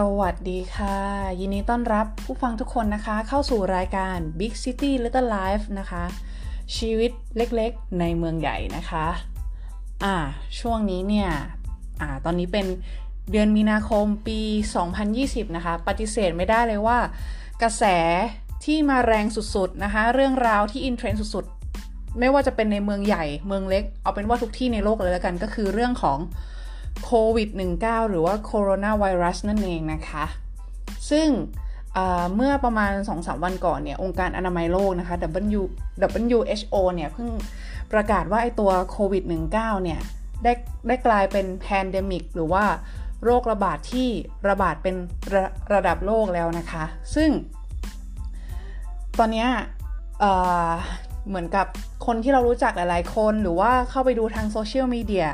สวัสดีค่ะ ยินดีต้อนรับผู้ฟังทุกคนนะคะ เข้าสู่รายการ Big City Little Life นะคะ ชีวิตเล็กๆ ในเมืองใหญ่นะคะ อ่า ช่วงนี้เนี่ย อ่า ตอนนี้เป็นเดือนมีนาคมปี 2020 นะคะ ปฏิเสธไม่ได้เลยว่า กระแสที่มาแรงสุดๆ นะคะ เรื่องราวที่อินเทรนด์สุดๆ ไม่ว่าจะเป็นในเมืองใหญ่ เมืองเล็ก เอาเป็นว่าทุกที่ในโลกเลยแล้วกัน ก็คือเรื่องของ โควิด -19 หรือว่าโคโรนาไวรัสนั่นเองนะคะ ซึ่งเมื่อประมาณ 2-3 วันก่อนเนี่ย องค์การอนามัยโลกนะคะ W WHO เนี่ย เพิ่งประกาศว่าไอตัวโควิด -19 เนี่ย ได้ได้กลายเป็น pandemic หรือว่าโรคระบาดที่ระบาดเป็นระระดับโลกแล้วนะคะ ซึ่ง ตอนนี้เหมือนกับคนที่เรารู้จักหลายๆคน หรือว่าเข้าไปดูทางโซเชียลมีเดีย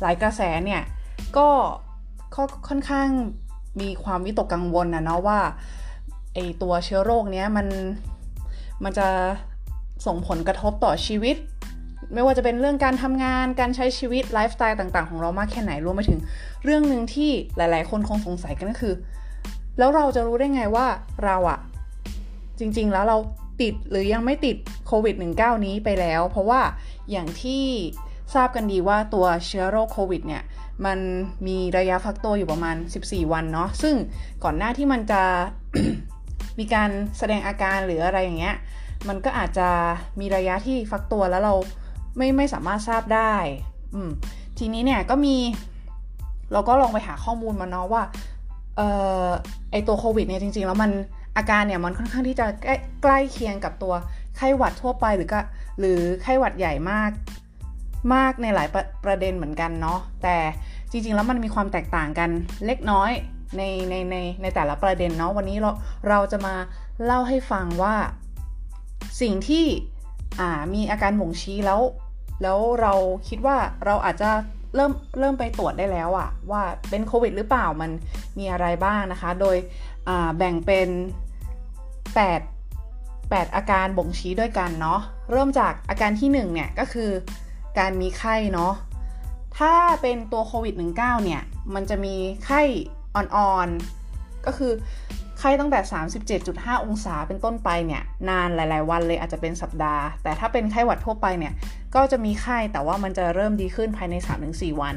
หลายกระแสเนี่ย ก็ค่อนข้างมีความวิตกกังวลนะเนาะว่าไอตัวเชื้อโรคเนี้ยมันมันจะส่งผลกระทบต่อชีวิต ไม่ว่าจะเป็นเรื่องการทำงานการใช้ชีวิตไลฟ์สไตล์ต่างๆ ของเรามากแค่ไหนรวมไปถึง เรื่องหนึ่งที่หลาย ๆ คนคงสงสัยกันก็คือ แล้วเราจะรู้ได้ไงว่าเราอะจริง ๆ แล้วเราติดหรือยังไม่ติดโควิด -19 นี้ไปแล้ว เพราะว่าอย่างที่ ทราบกันดีว่าตัวเชื้อโรคโควิดเนี่ยมันมีระยะฟักตัวอยู่ประมาณ 14 วันเนาะซึ่งก่อนหน้าที่มันจะมีการแสดงอาการหรืออะไรอย่างเงี้ยมันก็อาจจะมีระยะที่ฟักตัวแล้วเราไม่ไม่สามารถทราบได้อืมทีนี้เนี่ยก็มีเราก็ลองไปหาข้อมูลมาเนาะว่าเอ่อไอตัวโควิดเนี่ยจริงๆ แล้วมันอาการเนี่ยมันค่อนข้างที่จะใกล้ใกล้เคียงกับตัวไข้หวัดทั่วไปหรือก็หรือไข้หวัดใหญ่มาก มากในหลายประประเด็นเหมือนกันเนาะแต่จริง ๆ แล้วมันมีความแตกต่างกันเล็กน้อยในในในในแต่ละประเด็นเนาะวันนี้เราเราจะมาเล่าให้ฟังว่าสิ่งที่อ่ามีอาการบ่งชี้แล้ว แล้วเราคิดว่าเราอาจจะเริ่มเริ่มไปตรวจได้แล้วอะว่าเป็นโควิดหรือเปล่ามันมีอะไรบ้างนะคะ โดยแบ่งเป็น 8 8 อาการบ่งชี้ด้วยกันเนาะเริ่มจากอาการที่1เนี่ยก็คือ การมีไข้เนาะถ้าเป็นตัวโควิด -19 เนี่ย มันจะมีไข้อ่อนๆ ก็คือไข้ตั้งแต่ 37.5 องศาเป็นต้นไปเนี่ย นานหลาย ๆ วันเลยอาจจะเป็นสัปดาห์ แต่ถ้าเป็นไข้หวัดทั่วไปเนี่ย ก็จะมีไข้แต่ว่ามันจะเริ่มดีขึ้นภายใน 3-4 วัน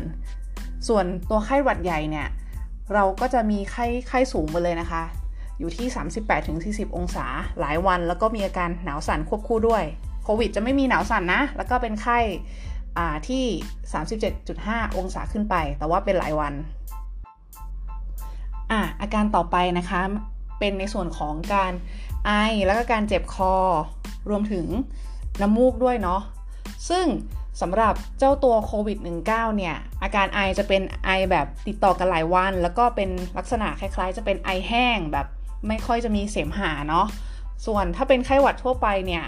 ส่วนตัวไข้หวัดใหญ่เนี่ย เราก็จะมีไข้ไข้สูงไปเลยนะคะ อยู่ที่ 38-40 องศาหลายวัน แล้วก็มีอาการหนาวสั่นควบคู่ด้วย โควิดจะไม่มีหนาวสั่นนะ แล้วก็เป็นไข้ที่ 37.5 องศาขึ้นไป แต่ว่าเป็นหลายวันอะอาการต่อไปนะคะ เป็นในส่วนของการไอแล้วก็การเจ็บคอ รวมถึงน้ำมูกด้วยเนาะ ซึ่งสำหรับเจ้าตัวโควิด -19 เนี่ย อาการไอจะเป็นไอแบบติดต่อกันหลายวัน แล้วก็เป็นลักษณะคล้ายๆ จะเป็นไอแห้งแบบไม่ค่อยจะมีเสมหะเนาะ ส่วนถ้าเป็นไข้หวัดทั่วไปเนี่ย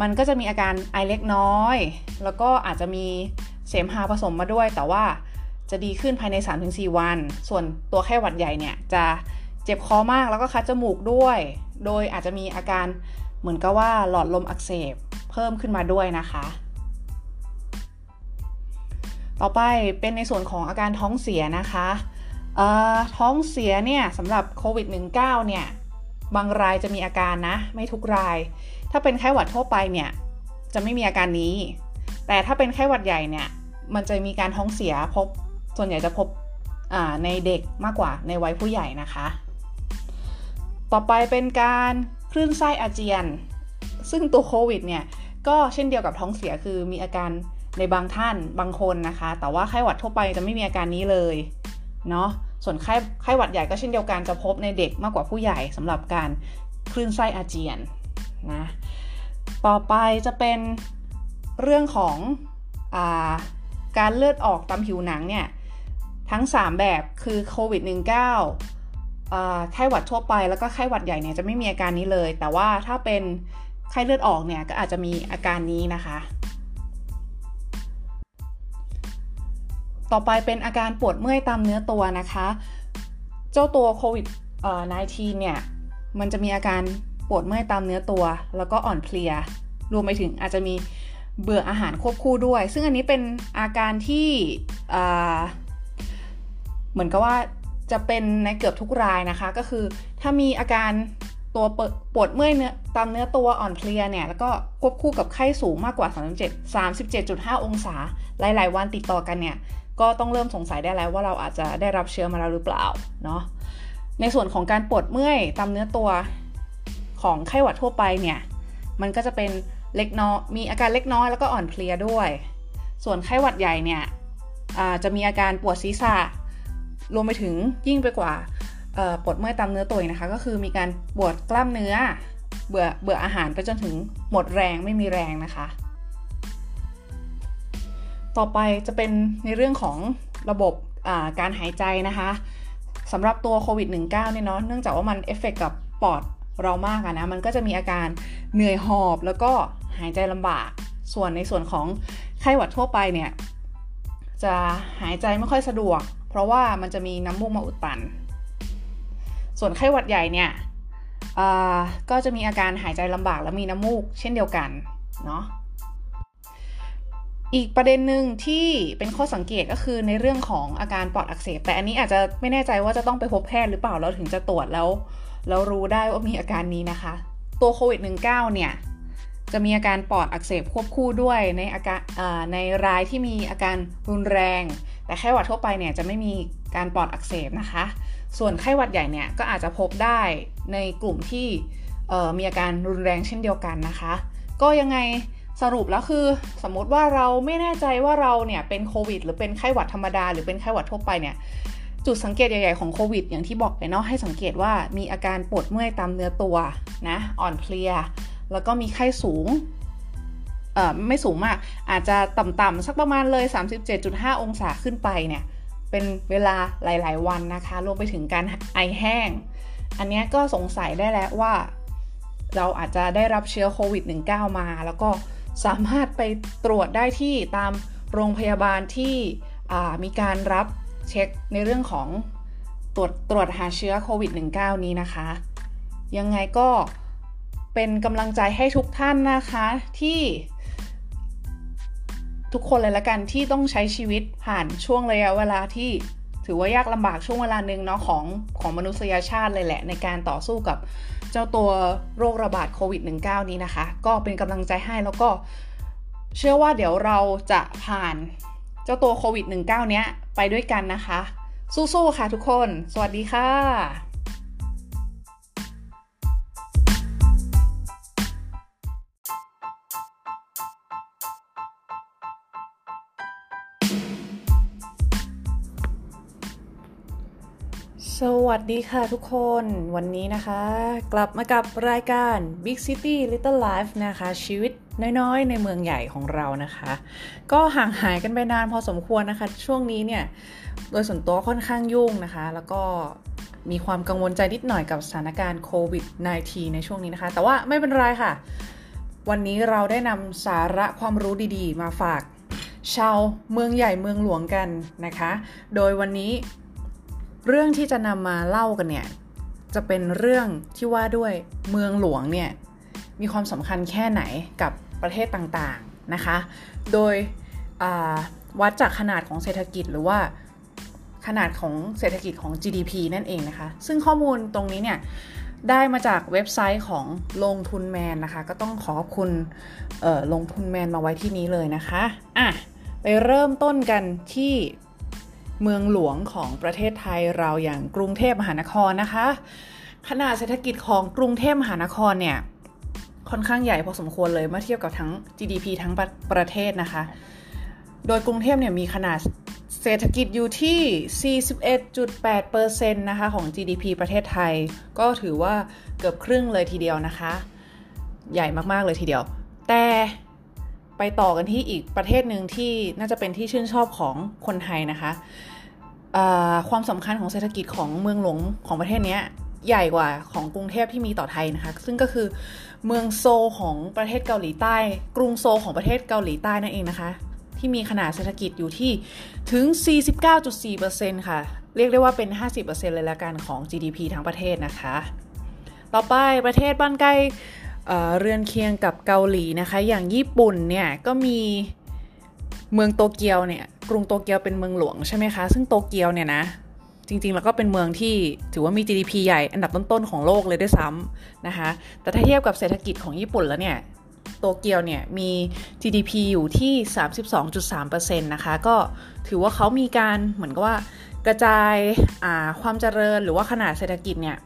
มันก็จะมีอาการไอเล็กน้อย แล้วก็อาจจะมีเสมหะผสมมาด้วย แต่ว่าจะดีขึ้นภายใน 3-4 วัน ส่วนตัวไข้หวัดใหญ่เนี่ยจะเจ็บคอมากแล้วก็คัดจมูกด้วย โดยอาจจะมีอาการเหมือนกับว่าหลอดลมอักเสบเพิ่มขึ้นมาด้วยนะคะ ต่อไปเป็นในส่วนของอาการท้องเสียนะคะท้องเสียเนี่ยสำหรับโควิด -19 เนี่ยบางรายจะมีอาการนะ ไม่ทุกราย ถ้าเป็นไข้หวัดทั่วไปเนี่ยจะไม่มีอาการนี้ แต่ถ้าเป็นไข้หวัดใหญ่เนี่ยมันจะมีการท้องเสียพบส่วนใหญ่จะพบในเด็กมากกว่าในวัยผู้ใหญ่นะคะ ต่อไปเป็นการคลื่นไส้อาเจียน ซึ่งตัวโควิดเนี่ยก็เช่นเดียวกับท้องเสียคือมีอาการในบางท่านบางคนนะคะ แต่ว่าไข้หวัดทั่วไปจะไม่มีอาการนี้เลยเนาะส่วนไข้ไข้หวัดใหญ่ก็เช่นเดียวกันจะพบในเด็กมากกว่าผู้ใหญ่สำหรับการคลื่นไส้อาเจียนนะ ต่อไปจะเป็นเรื่องของอาการเลือดออกตามผิวหนังเนี่ย ทั้ง 3 แบบคือโควิด -19 ไข้หวัดทั่วไปแล้วก็ไข้หวัดใหญ่เนี่ยจะไม่มีอาการนี้เลย แต่ว่าถ้าเป็นไข้เลือดออกเนี่ยก็อาจจะมีอาการนี้นะคะ ต่อไปเป็นอาการปวดเมื่อยตามเนื้อตัวนะคะ เจ้าตัวโควิด -19 เนี่ยมันจะมีอาการ ปวดเมื่อยตามเนื้อตัว แล้วก็อ่อนเพลีย รวมไปถึงอาจจะมีเบื่ออาหารควบคู่ด้วย ซึ่งอันนี้เป็นอาการที่เหมือนกับว่าจะเป็นในเกือบทุกรายนะคะ ก็คือถ้ามีอาการตัวปวดเมื่อยเนื้อตามเนื้อตัวอ่อนเพลียเนี่ยแล้วก็ควบคู่กับไข้สูงมากกว่า 37 37.5 องศา หลาย ๆ วันติดต่อกันเนี่ย ก็ต้องเริ่มสงสัยได้แล้วว่าเราอาจจะได้รับเชื้อมาแล้วหรือเปล่าเนาะในส่วนของการปวดเมื่อยตามเนื้อตัว ของไข้หวัดทั่วไปเนี่ย มันก็จะเป็นเล็กน้อยมีอาการเล็กน้อยแล้วก็อ่อนเพลียด้วย ส่วนไข้หวัดใหญ่เนี่ยจะมีอาการปวดศีรษะ รวมไปถึงยิ่งไปกว่าปวดเมื่อยตามเนื้อตัวนะคะ ก็คือมีการปวดกล้ามเนื้อ เบื่อเบื่ออาหารไปจนถึงหมดแรงไม่มีแรงนะคะ ต่อไปจะเป็นในเรื่องของระบบการหายใจนะคะสำหรับตัวโควิด -19 เนี่ยเนาะเนื่องจากว่ามันเอฟเฟกกับปอด เรามากอะนะมันก็จะมีอาการเหนื่อยหอบแล้วก็หายใจลำบาก ส่วนในส่วนของไข้หวัดทั่วไปเนี่ยจะหายใจไม่ค่อยสะดวก เพราะว่ามันจะมีน้ำมูกมาอุดตัน ส่วนไข้หวัดใหญ่เนี่ยก็จะมีอาการหายใจลำบากและมีน้ำมูกเช่นเดียวกันเนาะอีกประเด็นหนึ่งที่เป็นข้อสังเกตก็คือในเรื่องของอาการปอดอักเสบ แต่อันนี้อาจจะไม่แน่ใจว่าจะต้องไปพบแพทย์หรือเปล่าเราถึงจะตรวจแล้ว แล้วรู้ได้ว่ามีอาการนี้นะคะ ตัวโควิด -19 เนี่ย จะมีอาการปอดอักเสบควบคู่ด้วยในอาการในรายที่มีอาการรุนแรง แต่ไข้หวัดทั่วไปเนี่ยจะไม่มีการปอดอักเสบนะคะ ส่วนไข้หวัดใหญ่เนี่ยก็อาจจะพบได้ในกลุ่มที่มีอาการรุนแรงเช่นเดียวกันนะคะ ก็ยังไงสรุปแล้วคือสมมติว่าเราไม่แน่ใจว่าเราเนี่ยเป็นโควิด หรือเป็นไข้หวัดธรรมดา หรือเป็นไข้หวัดทั่วไปเนี่ย จุดสังเกตใหญ่ๆของโควิด อย่างที่บอกไปเนาะให้สังเกตว่ามีอาการปวดเมื่อยตามเนื้อตัวนะอ่อนเพลีย แล้วก็มีไข้สูงเอ่อไม่สูงมาก อาจจะต่ำๆสักประมาณเลย 37.5 องศาขึ้นไปเนี่ยเป็นเวลาหลายๆ วันนะคะ รวมไปถึงการไอแห้ง อันนี้ก็สงสัยได้แล้วว่า เราอาจจะได้รับเชื้อโควิด -19 มา แล้วก็สามารถไปตรวจได้ที่ตามโรงพยาบาลที่มีการรับ เช็คในเรื่องของตรวจตรวจหาเชื้อโควิด -19 นี้นะคะ ยังไงก็เป็นกำลังใจให้ทุกท่านนะคะที่ ทุกคนเลยละกันที่ต้องใช้ชีวิตผ่านช่วงระยะเวลาที่ถือว่ายากลำบากช่วงเวลาหนึ่งเนาะของของมนุษยชาติเลยแหละ ในการต่อสู้กับเจ้าตัวโรคระบาดโควิด -19 นี้นะคะ ก็เป็นกำลังใจให้แล้วก็เชื่อว่าเดี๋ยวเราจะผ่าน เจ้าตัวโควิด -19 เนี้ยไปด้วยกันนะคะ สู้ๆค่ะทุกคน สวัสดีค่ะ สวัสดีค่ะทุกคนวันนี้นะคะ กลับมากับรายการ Big City Little Life นะคะ ชีวิตน้อยๆ ในเมืองใหญ่ของเรานะคะ ก็ห่างหายกันไปนานพอสมควรนะคะ ช่วงนี้เนี่ย โดยส่วนตัวค่อนข้างยุ่งนะคะ แล้วก็มีความกังวลใจนิดหน่อยกับสถานการณ์โควิด -19 ในช่วงนี้นะคะ แต่ว่าไม่เป็นไรค่ะ วันนี้เราได้นำสาระความรู้ดีๆ มาฝาก ชาวเมืองใหญ่เมืองหลวงกันนะคะ โดยวันนี้ เรื่องที่จะนำมาเล่ากันเนี่ย จะเป็นเรื่องที่ว่าด้วยเมืองหลวงเนี่ย มีความสำคัญแค่ไหนกับประเทศต่างๆนะคะ โดยวัดจากขนาดของเศรษฐกิจหรือว่าขนาดของเศรษฐกิจของ GDP นั่นเองนะคะ ซึ่งข้อมูลตรงนี้เนี่ยได้มาจากเว็บไซต์ของลงทุนแมนนะคะ ก็ต้องขอบคุณลงทุนแมนมาไว้ที่นี้เลยนะคะ อะ ไปเริ่มต้นกันที่ เมืองหลวงของประเทศไทยเราอย่างกรุงเทพมหานครนะคะ ขนาดเศรษฐกิจของกรุงเทพมหานครเนี่ยค่อนข้างใหญ่พอสมควรเลยเมื่อเทียบกับทั้ง GDP ทั้งประประเทศนะคะ โดยกรุงเทพเนี่ยมีขนาดเศรษฐกิจอยู่ที่ 41.8%นะคะของ GDP ประเทศไทย ก็ถือว่าเกือบครึ่งเลยทีเดียวนะคะ ใหญ่มาก ๆ เลยทีเดียว แต่ ไปต่อกันที่อีกประเทศหนึ่งที่น่าจะเป็นที่ชื่นชอบของคนไทยนะคะความสำคัญของเศรษฐกิจของเมืองหลวงของประเทศนี้ใหญ่กว่าของกรุงเทพที่มีต่อไทยนะคะ ซึ่งก็คือเมืองโซของประเทศเกาหลีใต้ กรุงโซของประเทศเกาหลีใต้นั่นเองนะคะ ที่มีขนาดเศรษฐกิจอยู่ที่ถึง 49.4%ค่ะ เรียกได้ว่าเป็น 50%เลยละกันของ GDP ทั้งประเทศนะคะ ต่อไปประเทศบ้านใกล้ เรือนเคียงกับเกาหลีนะคะ อย่างญี่ปุ่นเนี่ยก็มีเมืองโตเกียวเนี่ยกรุงโตเกียวเป็นเมืองหลวงใช่ไหมคะ ซึ่งโตเกียวเนี่ยนะจริงๆ แล้วก็เป็นเมืองที่ถือว่ามี GDP ใหญ่อันดับต้นๆ ของโลกเลยด้วยซ้ำนะคะ แต่ถ้าเทียบกับเศรษฐกิจของญี่ปุ่นแล้วเนี่ยโตเกียวเนี่ยมี GDP อยู่ที่ 32.3%นะคะ ก็ถือว่าเขามีการเหมือนกับว่ากระจายความเจริญหรือว่าขนาดเศรษฐกิจเนี่ย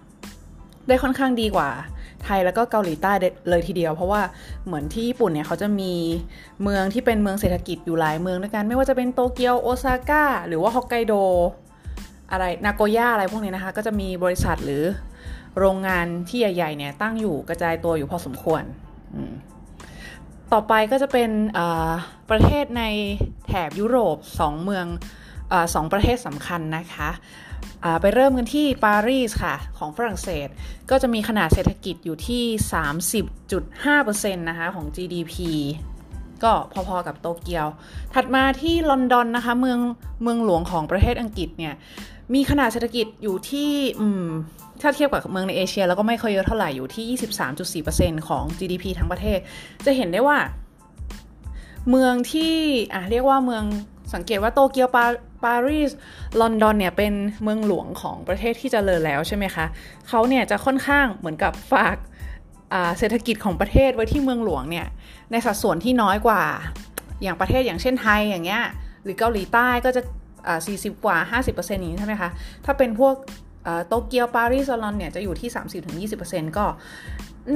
ได้ค่อนข้างดีกว่า ไทยแล้วก็เกาหลีใต้เลยทีเดียว เพราะว่าเหมือนที่ญี่ปุ่นเนี่ยเขาจะมีเมืองที่เป็นเมืองเศรษฐกิจอยู่หลายเมืองด้วยกัน ไม่ว่าจะเป็นโตเกียวโอซาก้าหรือว่าฮอกไกโดอะไรนาโกย่าอะไรพวกนี้นะคะ ก็จะมีบริษัทหรือโรงงานที่ใหญ่ๆเนี่ยตั้งอยู่กระจายตัวอยู่พอสมควร ต่อไปก็จะเป็นประเทศในแถบยุโรป 2 เมือง สองประเทศสำคัญนะคะไปเริ่มกันที่ปารีสค่ะ ของฝรั่งเศส ก็จะมีขนาดเศรษฐกิจอยู่ที่ 30.5%นะคะของ GDP ก็พอๆกับโตเกียว ถัดมาที่ลอนดอนนะคะ เมืองเมืองหลวงของประเทศอังกฤษเนี่ย มีขนาดเศรษฐกิจอยู่ที่ถ้าเทียบกับเมืองในเอเชีย แล้วก็ไม่ค่อยเยอะเท่าไหร่อยู่ที่ 23.4%ของ GDP ทั้งประเทศ จะเห็นได้ว่า เมืองที่อะเรียกว่าเมือง สังเกตว่าโตเกียวปาปารีสลอนดอนเนี่ยเป็นเมืองหลวงของประเทศที่จเจริญแล้วใช่ไหมคะเขาเนี่ยจะค่อนข้างเหมือนกับฝากเศรษฐกิจของประเทศไว้ที่เมืองหลวงเนี่ยในสัดส่วนที่น้อยกว่า อย่างประเทศอย่างเช่นไทยอย่างเงี้ยหรือเกาหลีใต้ก็จะ40 กว่า 50%อย่างนี้ใช่ไหมคะ ถ้าเป็นพวกโตเกียวปารีสลอนเนี่ยจะอยู่ที่ 30-20%ก็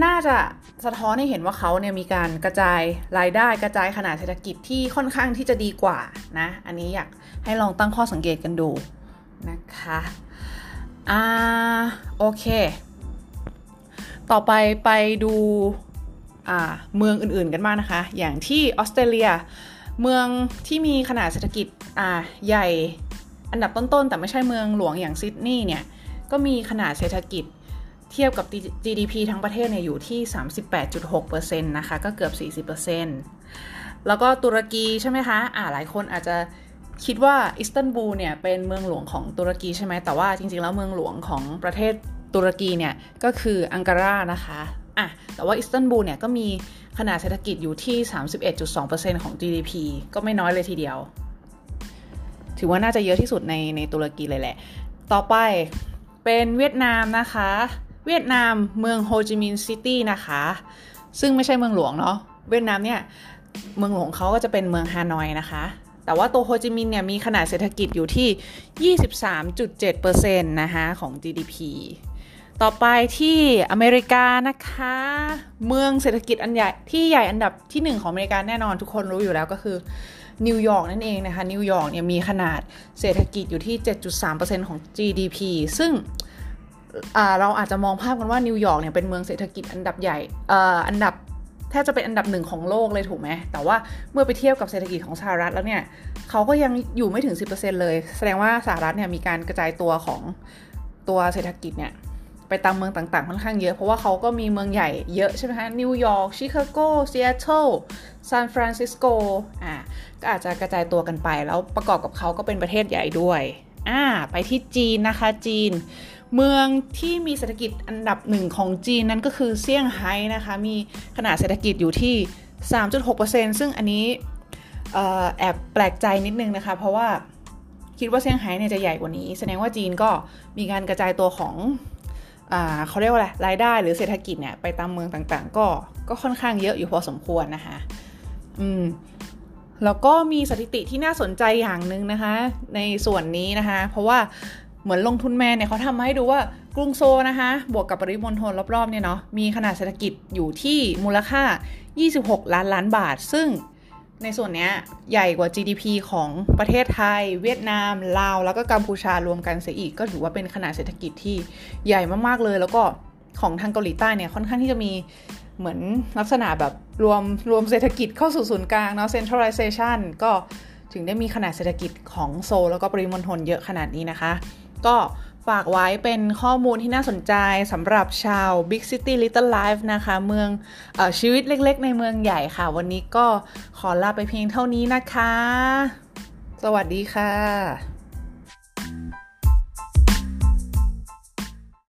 น่าจะสะท้อนให้เห็นว่าเขาเนี่ยมีการกระจายรายได้กระจายขนาดเศรษฐกิจที่ค่อนข้างที่จะดีกว่านะ อันนี้อยากให้ลองตั้งข้อสังเกตกันดูนะคะอ่าโอเค ต่อไปไปดูอ่าเมืองอื่นๆกันบ้างนะคะ อย่างที่ออสเตรเลีย เมืองที่มีขนาดเศรษฐกิจอ่าใหญ่อันดับต้นๆ แต่ไม่ใช่เมืองหลวงอย่างซิดนีย์เนี่ย ก็มีขนาดเศรษฐกิจ เทียบกับ GDP ทั้งประเทศเนี่ยอยู่ที่ 38.6%นะคะ ก็เกือบ 40%แล้วก็ตุรกีใช่ไหมคะอ่าหลายคนอาจจะคิดว่าอิสตันบูลเนี่ยเป็นเมืองหลวงของตุรกีใช่ไหมแต่ว่าจริงๆ แล้วเมืองหลวงของประเทศตุรกีเนี่ยก็คืออังการานะคะอะแต่ว่าอิสตันบูลเนี่ยก็มีขนาดเศรษฐกิจอยู่ที่ 31.2%ของ GDP ก็ไม่น้อยเลยทีเดียว ถือว่าน่าจะเยอะที่สุดในในตุรกีเลยแหละ ต่อไปเป็นเวียดนามนะคะ เวียดนามเมืองโฮจิมินห์ซิตี้นะคะ ซึ่งไม่ใช่เมืองหลวงเนาะเวียดนามเนี่ยเมืองหลวงเขาก็จะเป็นเมืองฮานอยนะคะ แต่ว่าตัวโฮจิมินห์เนี่ยมีขนาดเศรษฐกิจอยู่ที่ 23.7%นะคะของ GDP ต่อไปที่อเมริกานะคะ เมืองเศรษฐกิจอันใหญ่ที่ใหญ่อันดับที่ 1 ของอเมริกาแน่นอนทุกคนรู้อยู่แล้วก็คือนิวยอร์กนั่นเองนะคะนิวยอร์กเนี่ยมีขนาดเศรษฐกิจอยู่ที่ 7.3%ของ GDP ซึ่ง เราอาจจะมองภาพกันว่านิวยอร์กเนี่ยเป็นเมืองเศรษฐกิจอันดับใหญ่อันดับแทบจะเป็นอันดับหนึ่งของโลกเลยถูกไหม แต่ว่าเมื่อไปเทียบกับเศรษฐกิจของสหรัฐแล้วเนี่ยเขาก็ยังอยู่ไม่ถึง 10%เลย แสดงว่าสหรัฐเนี่ยมีการกระจายตัวของตัวเศรษฐกิจเนี่ยไปตามเมืองต่างๆ ค่อนข้างเยอะ เพราะว่าเขาก็มีเมืองใหญ่เยอะใช่ไหมคะนิวยอร์กชิคาโกซีแอตเทิลซานฟรานซิสโกอ่าก็อาจจะกระจายตัวกันไป แล้วประกอบกับเขาก็เป็นประเทศใหญ่ด้วยอ่าไปที่จีนนะคะจีน เมืองที่มีเศรษฐกิจอันดับหนึ่งของจีนนั้นก็คือเซี่ยงไฮ้นะคะ มีขนาดเศรษฐกิจอยู่ที่ 3.6%ซึ่งอันนี้แอบแปลกใจนิดนึงนะคะ เพราะว่าคิดว่าเซี่ยงไฮ้เนี่ยจะใหญ่กว่านี้ แสดงว่าจีนก็มีการกระจายตัวของอเขาเรียกว่าอะไรรายได้หรือเศรษฐกิจเนี่ยไปตามเมืองต่างๆ ก็ก็ค่อนข้างเยอะอยู่พอสมควรนะคะ อืมแล้วก็มีสถิติที่น่าสนใจอย่างหนึ่งนะคะ ในส่วนนี้นะคะ เพราะว่า เหมือนลงทุนแมนเนี่ยเขาทำมาให้ดูว่ากรุงโซนะคะ บวกกับปริมณฑลรอบๆเนี่ยเนาะมีขนาดเศรษฐกิจอยู่ที่มูลค่า 26 ล้านล้านบาท ซึ่งในส่วนนี้ใหญ่กว่า GDP ของประเทศไทย เวียดนาม ลาว แล้วก็กัมพูชารวมกันเสียอีก ก็ถือว่าเป็นขนาดเศรษฐกิจที่ใหญ่มากๆเลย แล้วก็ของทางเกาหลีใต้เนี่ยค่อนข้างที่จะมีเหมือนลักษณะแบบรวมรวมเศรษฐกิจเข้าสู่ศูนย์กลางเนาะ centralization ก็ถึงได้มีขนาดเศรษฐกิจของโซลแล้วก็ปริมณฑลเยอะขนาดนี้นะคะ ก็ฝากไว้เป็นข้อมูลที่น่าสนใจสำหรับชาว Big City Little Life นะคะ เมืองอชีวิตเล็กๆ ในเมืองใหญ่ค่ะ วันนี้ก็ขอลาไปเพียงเท่านี้นะคะ สวัสดีค่ะ